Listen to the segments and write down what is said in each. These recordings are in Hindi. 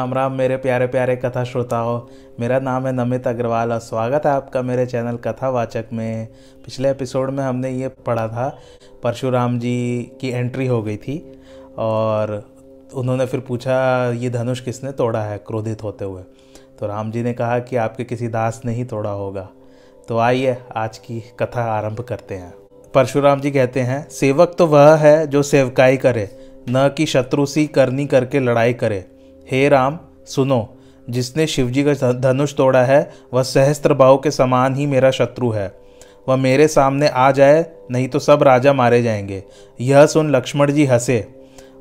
राम राम, मेरे प्यारे प्यारे कथा श्रोताओं, मेरा नाम है नमित अग्रवाल और स्वागत है आपका मेरे चैनल कथावाचक में। पिछले एपिसोड में हमने ये पढ़ा था, परशुराम जी की एंट्री हो गई थी और उन्होंने फिर पूछा, ये धनुष किसने तोड़ा है क्रोधित होते हुए? तो राम जी ने कहा कि आपके किसी दास ने ही तोड़ा होगा। तो आइए, आज की कथा आरंभ करते हैं। परशुराम जी कहते हैं, सेवक तो वह है जो सेवकाई करे, न कि शत्रु सी करनी करके लड़ाई करे। हे राम, सुनो, जिसने शिवजी का धनुष तोड़ा है, वह सहस्त्र भाव के समान ही मेरा शत्रु है। वह मेरे सामने आ जाए, नहीं तो सब राजा मारे जाएँगे। यह सुन लक्ष्मण जी हंसे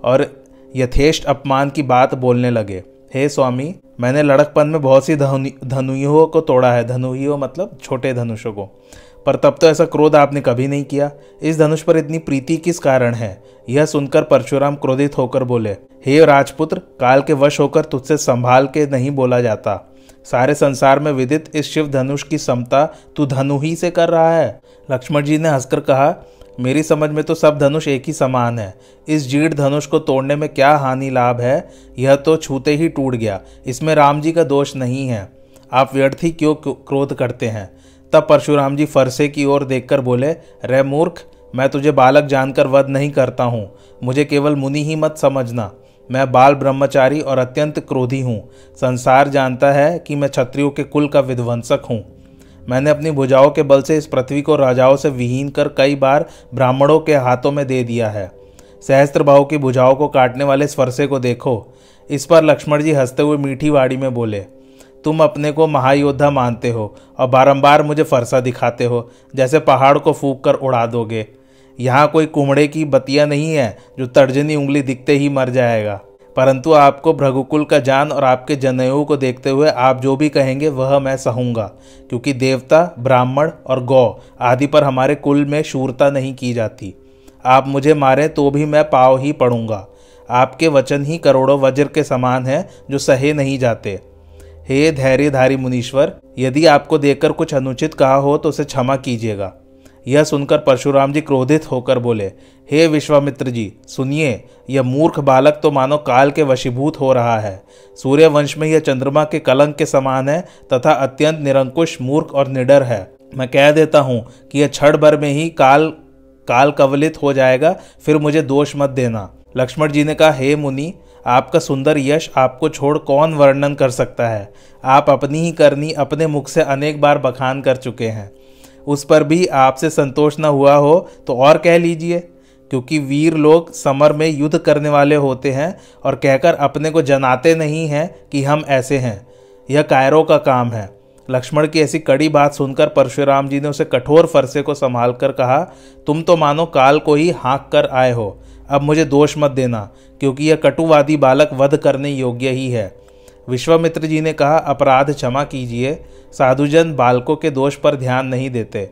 और यथेष्ट अपमान की बात बोलने लगे। हे स्वामी, मैंने लड़कपन में बहुत सी धनु धनुइयों को तोड़ा है। धनुइयों मतलब छोटे धनुषों को। पर तब तो ऐसा क्रोध आपने कभी नहीं किया। इस धनुष पर इतनी प्रीति किस कारण है? यह सुनकर परशुराम क्रोधित होकर बोले, हे राजपुत्र, काल के वश होकर तुझसे संभाल के नहीं बोला जाता। सारे संसार में विदित इस शिव धनुष की समता तू धनु ही से कर रहा है। लक्ष्मण जी ने हंसकर कहा, मेरी समझ में तो सब धनुष एक ही समान है। इस जीर्ण धनुष को तोड़ने में क्या हानि लाभ है? यह तो छूते ही टूट गया। इसमें राम जी का दोष नहीं है। आप व्यर्थ ही क्यों क्रोध करते हैं? तब परशुराम जी फरसे की ओर देखकर बोले रे मूर्ख, मैं तुझे बालक जानकर वध नहीं करता हूँ। मुझे केवल मुनि ही मत समझना। मैं बाल ब्रह्मचारी और अत्यंत क्रोधी हूँ। संसार जानता है कि मैं क्षत्रियों के कुल का विध्वंसक हूँ। मैंने अपनी भुजाओं के बल से इस पृथ्वी को राजाओं से विहीन कर कई बार ब्राह्मणों के हाथों में दे दिया है। सहस्त्र भाव की भुजाओं को काटने वाले स्पर्शे को देखो। इस पर लक्ष्मण जी हँसते हुए मीठी वाड़ी में बोले तुम अपने को महायोद्धा मानते हो और बारंबार मुझे फरसा दिखाते हो, जैसे पहाड़ को फूक कर उड़ा दोगे। यहाँ कोई कुमड़े की बतिया नहीं है जो तर्जनी उंगली दिखते ही मर जाएगा। परंतु आपको भ्रघुकुल का जान और आपके जनयों को देखते हुए आप जो भी कहेंगे, वह मैं सहूँगा, क्योंकि देवता, ब्राह्मण और गौ आदि पर हमारे कुल में शूरता नहीं की जाती। आप मुझे मारें तो भी मैं पाव ही पढ़ूँगा आपके वचन ही करोड़ों वज्र के समान हैं जो सहे नहीं जाते। हे धैर्यधारी मुनीश्वर, यदि आपको देखकर कुछ अनुचित कहा हो तो उसे क्षमा कीजिएगा। यह सुनकर परशुराम जी क्रोधित होकर बोले, हे विश्वामित्र जी सुनिए, यह मूर्ख बालक तो मानो काल के वशीभूत हो रहा है। सूर्य वंश में यह चंद्रमा के कलंक के समान है तथा अत्यंत निरंकुश, मूर्ख और निडर है। मैं कह देता हूँ कि यह क्षण भर में ही काल काल कवलित हो जाएगा, फिर मुझे दोष मत देना। लक्ष्मण जी ने कहा, हे मुनि आपका सुंदर यश आपको छोड़ कौन वर्णन कर सकता है? आप अपनी ही करनी अपने मुख से अनेक बार बखान कर चुके हैं। उस पर भी आपसे संतोष न हुआ हो तो और कह लीजिए, क्योंकि वीर लोग समर में युद्ध करने वाले होते हैं और कहकर अपने को जनाते नहीं हैं कि हम ऐसे हैं। यह कायरों का काम है। लक्ष्मण की ऐसी कड़ी बात सुनकर परशुराम जी ने उसे कठोर फरसे को संभाल कर कहा, तुम तो मानो काल को ही हाँक कर आए हो। अब मुझे दोष मत देना, क्योंकि यह कटुवादी बालक वध करने योग्य ही है। विश्वामित्र जी ने कहा, अपराध क्षमा कीजिए, साधुजन बालकों के दोष पर ध्यान नहीं देते।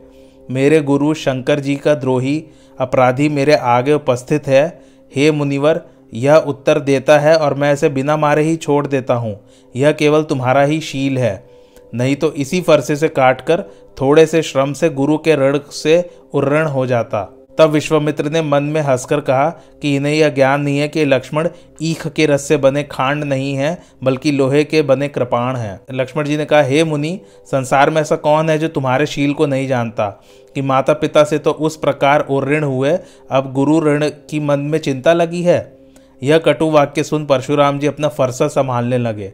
मेरे गुरु शंकर जी का द्रोही, अपराधी मेरे आगे उपस्थित है। हे मुनिवर, यह उत्तर देता है और मैं इसे बिना मारे ही छोड़ देता हूँ। यह केवल तुम्हारा ही शील है। नहीं तो इसी फरसे से काटकर, थोड़े से श्रम से गुरु के ऋण से उर्ण हो जाता। तब विश्वामित्र ने मन में हंसकर कहा कि इन्हें यह ज्ञान नहीं है कि लक्ष्मण ईख के रस से बने खांड नहीं है, बल्कि लोहे के बने कृपाण हैं। लक्ष्मण जी ने कहा, हे मुनि, संसार में ऐसा कौन है जो तुम्हारे शील को नहीं जानता? कि माता पिता से तो उस प्रकार और ऋण हुए, अब गुरु ऋण की मन में चिंता लगी है? यह कटु वाक्य सुन परशुराम जी अपना फरसा संभालने लगे।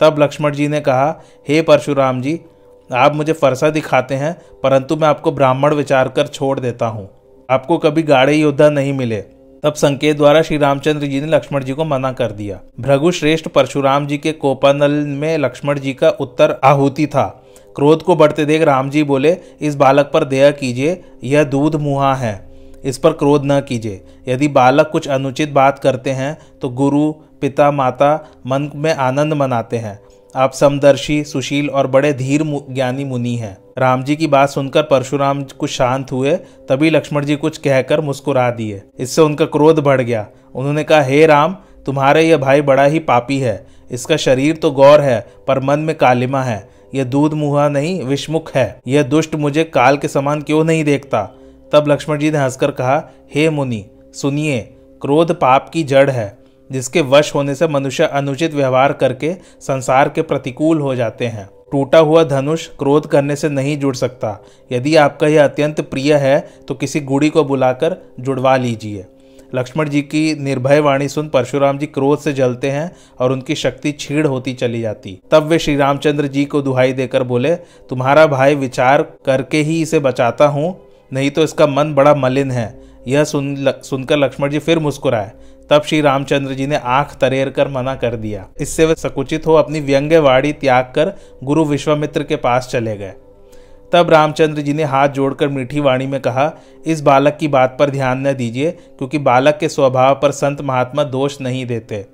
तब लक्ष्मण जी ने कहा, हे परशुराम जी, आप मुझे फरसा दिखाते हैं, परंतु मैं आपको ब्राह्मण विचार कर छोड़ देता हूँ। आपको कभी गाढ़े योद्धा नहीं मिले। तब संकेत द्वारा श्री रामचंद्र जी ने लक्ष्मण जी को मना कर दिया। भृगु श्रेष्ठ परशुराम जी के कोपानल में लक्ष्मण जी का उत्तर आहुति था। क्रोध को बढ़ते देख राम जी बोले, इस बालक पर दया कीजिए, यह दूध मुहा है। इस पर क्रोध न कीजिए। यदि बालक कुछ अनुचित बात करते हैं तो गुरु, पिता, माता मन में आनंद मनाते हैं। आप समदर्शी, सुशील और बड़े धीर ज्ञानी मुनि हैं। राम जी की बात सुनकर परशुराम कुछ शांत हुए, तभी लक्ष्मण जी कुछ कहकर मुस्कुरा दिए। इससे उनका क्रोध बढ़ गया। उन्होंने कहा, हे राम, तुम्हारे यह भाई बड़ा ही पापी है। इसका शरीर तो गौर है, पर मन में कालिमा है। यह दूध मुहा नहीं, विषमुख है। यह दुष्ट मुझे काल के समान क्यों नहीं देखता? तब लक्ष्मण जी ने हंसकर कहा, हे मुनि, सुनिए, क्रोध पाप की जड़ है। जिसके वश होने से मनुष्य अनुचित व्यवहार करके संसार के प्रतिकूल हो जाते हैं। टूटा हुआ धनुष क्रोध करने से नहीं जुड़ सकता। यदि आपका यह अत्यंत प्रिय है तो किसी गुड़ी को बुलाकर जुड़वा लीजिए। लक्ष्मण जी की निर्भय वाणी सुन परशुराम जी क्रोध से जलते हैं और उनकी शक्ति छीड़ होती चली जाती। तब वे श्री रामचंद्र जी को दुहाई देकर बोले, तुम्हारा भाई विचार करके ही इसे बचाता हूँ, नहीं तो इसका मन बड़ा मलिन है। यह सुन सुनकर लक्ष्मण जी फिर मुस्कुराए। तब श्री रामचंद्र जी ने आँख तरेर कर मना कर दिया। इससे वे सकुचित हो अपनी व्यंग्य व्यंग्यवाड़ी त्याग कर गुरु विश्वामित्र के पास चले गए। तब रामचंद्र जी ने हाथ जोड़कर मीठी वाणी में कहा, इस बालक की बात पर ध्यान न दीजिए, क्योंकि बालक के स्वभाव पर संत महात्मा दोष नहीं देते।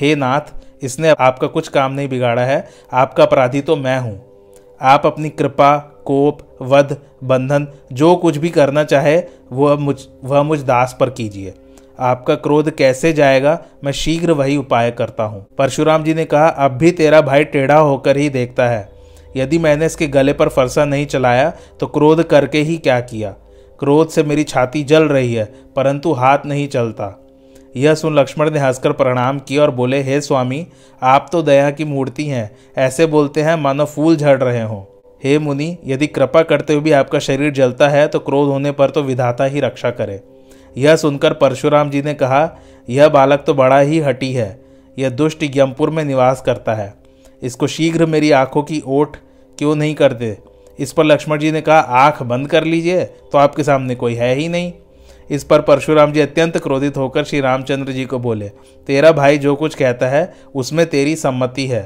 हे नाथ, इसने आपका कुछ काम नहीं बिगाड़ा है, आपका अपराधी तो मैं हूँ। आप अपनी कृपा, कोप, वध, बंधन, जो कुछ भी करना चाहे, वह मुझ वह मुझ दास पर कीजिए। आपका क्रोध कैसे जाएगा, मैं शीघ्र वही उपाय करता हूँ। परशुराम जी ने कहा, अब भी तेरा भाई टेढ़ा होकर ही देखता है। यदि मैंने इसके गले पर फरसा नहीं चलाया तो क्रोध करके ही क्या किया? क्रोध से मेरी छाती जल रही है, परंतु हाथ नहीं चलता। यह सुन लक्ष्मण ने हंसकर प्रणाम किया और बोले, हे स्वामी, आप तो दया की मूर्ति हैं, ऐसे बोलते हैं मानो फूल झड़ रहे हों। हे मुनि, यदि कृपा करते हुए भी आपका शरीर जलता है तो क्रोध होने पर तो विधाता ही रक्षा करे। यह सुनकर परशुराम जी ने कहा, यह बालक तो बड़ा ही हटी है। यह दुष्ट यमपुर में निवास करता है। इसको शीघ्र मेरी आँखों की ओट क्यों नहीं करते इस पर लक्ष्मण जी ने कहा, आँख बंद कर लीजिए तो आपके सामने कोई है ही नहीं। इस पर परशुराम जी अत्यंत क्रोधित होकर श्री रामचंद्र जी को बोले, तेरा भाई जो कुछ कहता है, उसमें तेरी सम्मति है।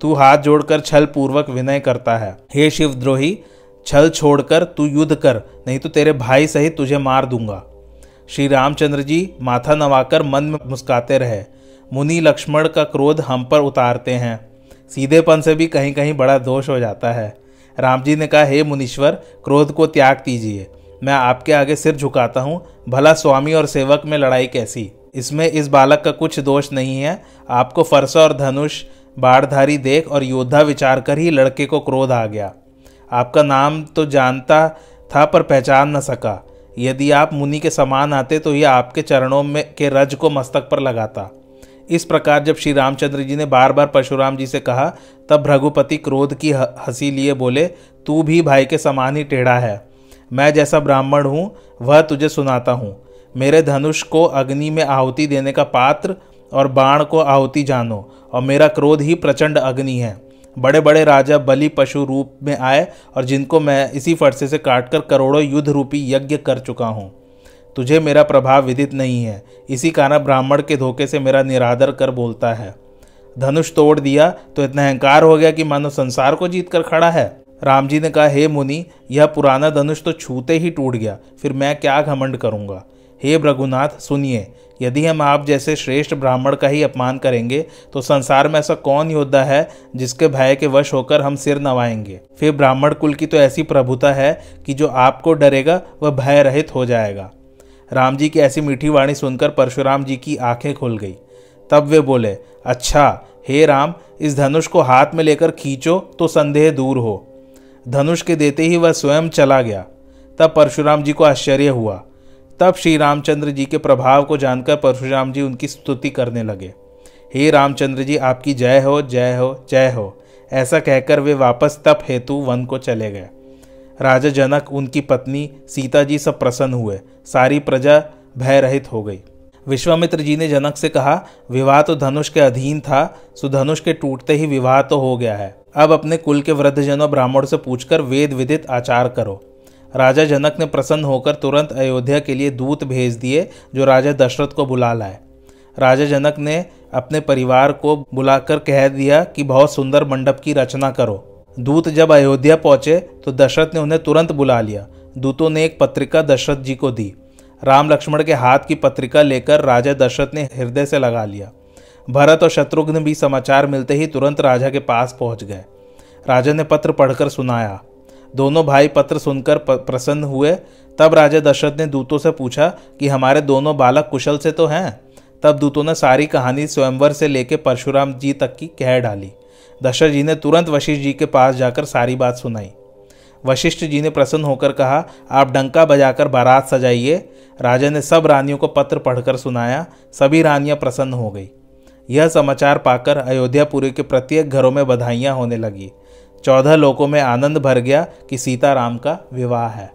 तू हाथ जोड़कर छल पूर्वक विनय करता है। हे शिवद्रोही, छल छोड़कर तू युद्ध कर, नहीं तो तेरे भाई सहित तुझे मार दूँगा। श्री रामचंद्र जी माथा नवाकर मन में मुस्काते रहे। मुनि लक्ष्मण का क्रोध हम पर उतारते हैं। सीधेपन से भी कहीं कहीं बड़ा दोष हो जाता है। राम जी ने कहा, हे मुनीश्वर, क्रोध को त्याग दीजिए। मैं आपके आगे सिर झुकाता हूँ। भला स्वामी और सेवक में लड़ाई कैसी? इसमें इस बालक का कुछ दोष नहीं है। आपको फरसा और धनुष बाढ़धारी देख और योद्धा विचार कर ही लड़के को क्रोध आ गया। आपका नाम तो जानता था पर पहचान न सका। यदि आप मुनि के समान आते तो यह आपके चरणों में के रज को मस्तक पर लगाता। इस प्रकार जब श्री रामचंद्र जी ने बार बार परशुराम जी से कहा, तब रघुपति क्रोध की हँसी लिए बोले, तू भी भाई के समान ही टेढ़ा है। मैं जैसा ब्राह्मण हूँ, वह तुझे सुनाता हूँ। मेरे धनुष को अग्नि में आहुति देने का पात्र और बाण को आहुति जानो, और मेरा क्रोध ही प्रचंड अग्नि है। बड़े बड़े राजा बलि पशु रूप में आए और जिनको मैं इसी फरसे से काटकर करोड़ों युद्ध रूपी यज्ञ कर चुका हूँ। तुझे मेरा प्रभाव विदित नहीं है। इसी कारण ब्राह्मण के धोखे से मेरा निरादर कर बोलता है। धनुष तोड़ दिया तो इतना अहंकार हो गया कि मानो संसार को जीत कर खड़ा है। राम जी ने कहा, हे मुनि, यह पुराना धनुष तो छूते ही टूट गया। फिर मैं क्या घमंड करूँगा? हे भ्रघुनाथ सुनिए, यदि हम आप जैसे श्रेष्ठ ब्राह्मण का ही अपमान करेंगे तो संसार में ऐसा कौन योद्धा है जिसके भय के वश होकर हम सिर नवाएँगे? फिर ब्राह्मण कुल की तो ऐसी प्रभुता है कि जो आपको डरेगा, वह भय रहित हो जाएगा। राम जी की ऐसी मीठी वाणी सुनकर परशुराम जी की आँखें खुल गई। तब वे बोले अच्छा हे राम, इस धनुष को हाथ में लेकर खींचो तो संदेह दूर हो। धनुष के देते ही वह स्वयं चला गया। तब परशुराम जी को आश्चर्य हुआ। तब श्री रामचंद्र जी के प्रभाव को जानकर परशुराम जी उनकी स्तुति करने लगे। हे रामचंद्र जी, आपकी जय हो जय हो जय हो। ऐसा कहकर वे वापस तप हेतु वन को चले गए। राजा जनक, उनकी पत्नी सीता जी सब प्रसन्न हुए। सारी प्रजा भय रहित हो गई। विश्वामित्र जी ने जनक से कहा, विवाह तो धनुष के अधीन था, सुधनुष के टूटते ही विवाह तो हो गया है। अब अपने कुल के वृद्धजनों ब्राह्मण से पूछकर वेद विदित आचार करो। राजा जनक ने प्रसन्न होकर तुरंत अयोध्या के लिए दूत भेज दिए, जो राजा दशरथ को बुला लाए। राजा जनक ने अपने परिवार को बुलाकर कह दिया कि बहुत सुंदर मंडप की रचना करो। दूत जब अयोध्या पहुँचे तो दशरथ ने उन्हें तुरंत बुला लिया। दूतों ने एक पत्रिका दशरथ जी को दी। राम लक्ष्मण के हाथ की पत्रिका लेकर राजा दशरथ ने हृदय से लगा लिया। भरत और शत्रुघ्न भी समाचार मिलते ही तुरंत राजा के पास पहुँच गए। राजा ने पत्र पढ़कर सुनाया दोनों भाई पत्र सुनकर प्रसन्न हुए। तब राजा दशरथ ने दूतों से पूछा कि हमारे दोनों बालक कुशल से तो हैं? तब दूतों ने सारी कहानी स्वयंवर से लेकर परशुराम जी तक की कह डाली। दशरथ जी ने तुरंत वशिष्ठ जी के पास जाकर सारी बात सुनाई। वशिष्ठ जी ने प्रसन्न होकर कहा, आप डंका बजाकर बारात सजाइए। राजा ने सब रानियों को पत्र पढ़कर सुनाया। सभी रानियाँ प्रसन्न हो गई। यह समाचार पाकर अयोध्यापुरी के प्रत्येक घरों में बधाइयाँ होने लगी। चौदह लोगों में आनंद भर गया कि सीताराम का विवाह है।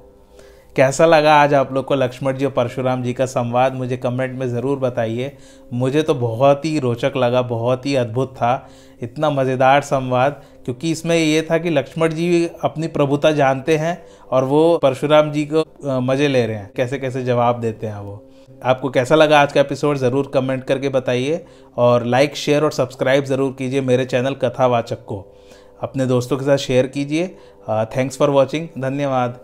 कैसा लगा आज आप लोग को लक्ष्मण जी और परशुराम जी का संवाद? मुझे कमेंट में ज़रूर बताइए। मुझे तो बहुत ही रोचक लगा, बहुत ही अद्भुत था। इतना मज़ेदार संवाद, क्योंकि इसमें ये था कि लक्ष्मण जी अपनी प्रभुता जानते हैं और वो परशुराम जी को मज़े ले रहे हैं। कैसे कैसे जवाब देते हैं वो। आपको कैसा लगा आज का एपिसोड? ज़रूर कमेंट करके बताइए और लाइक, शेयर और सब्सक्राइब ज़रूर कीजिए मेरे चैनल कथावाचक को। अपने दोस्तों के साथ शेयर कीजिए। थैंक्स फॉर वॉचिंग धन्यवाद।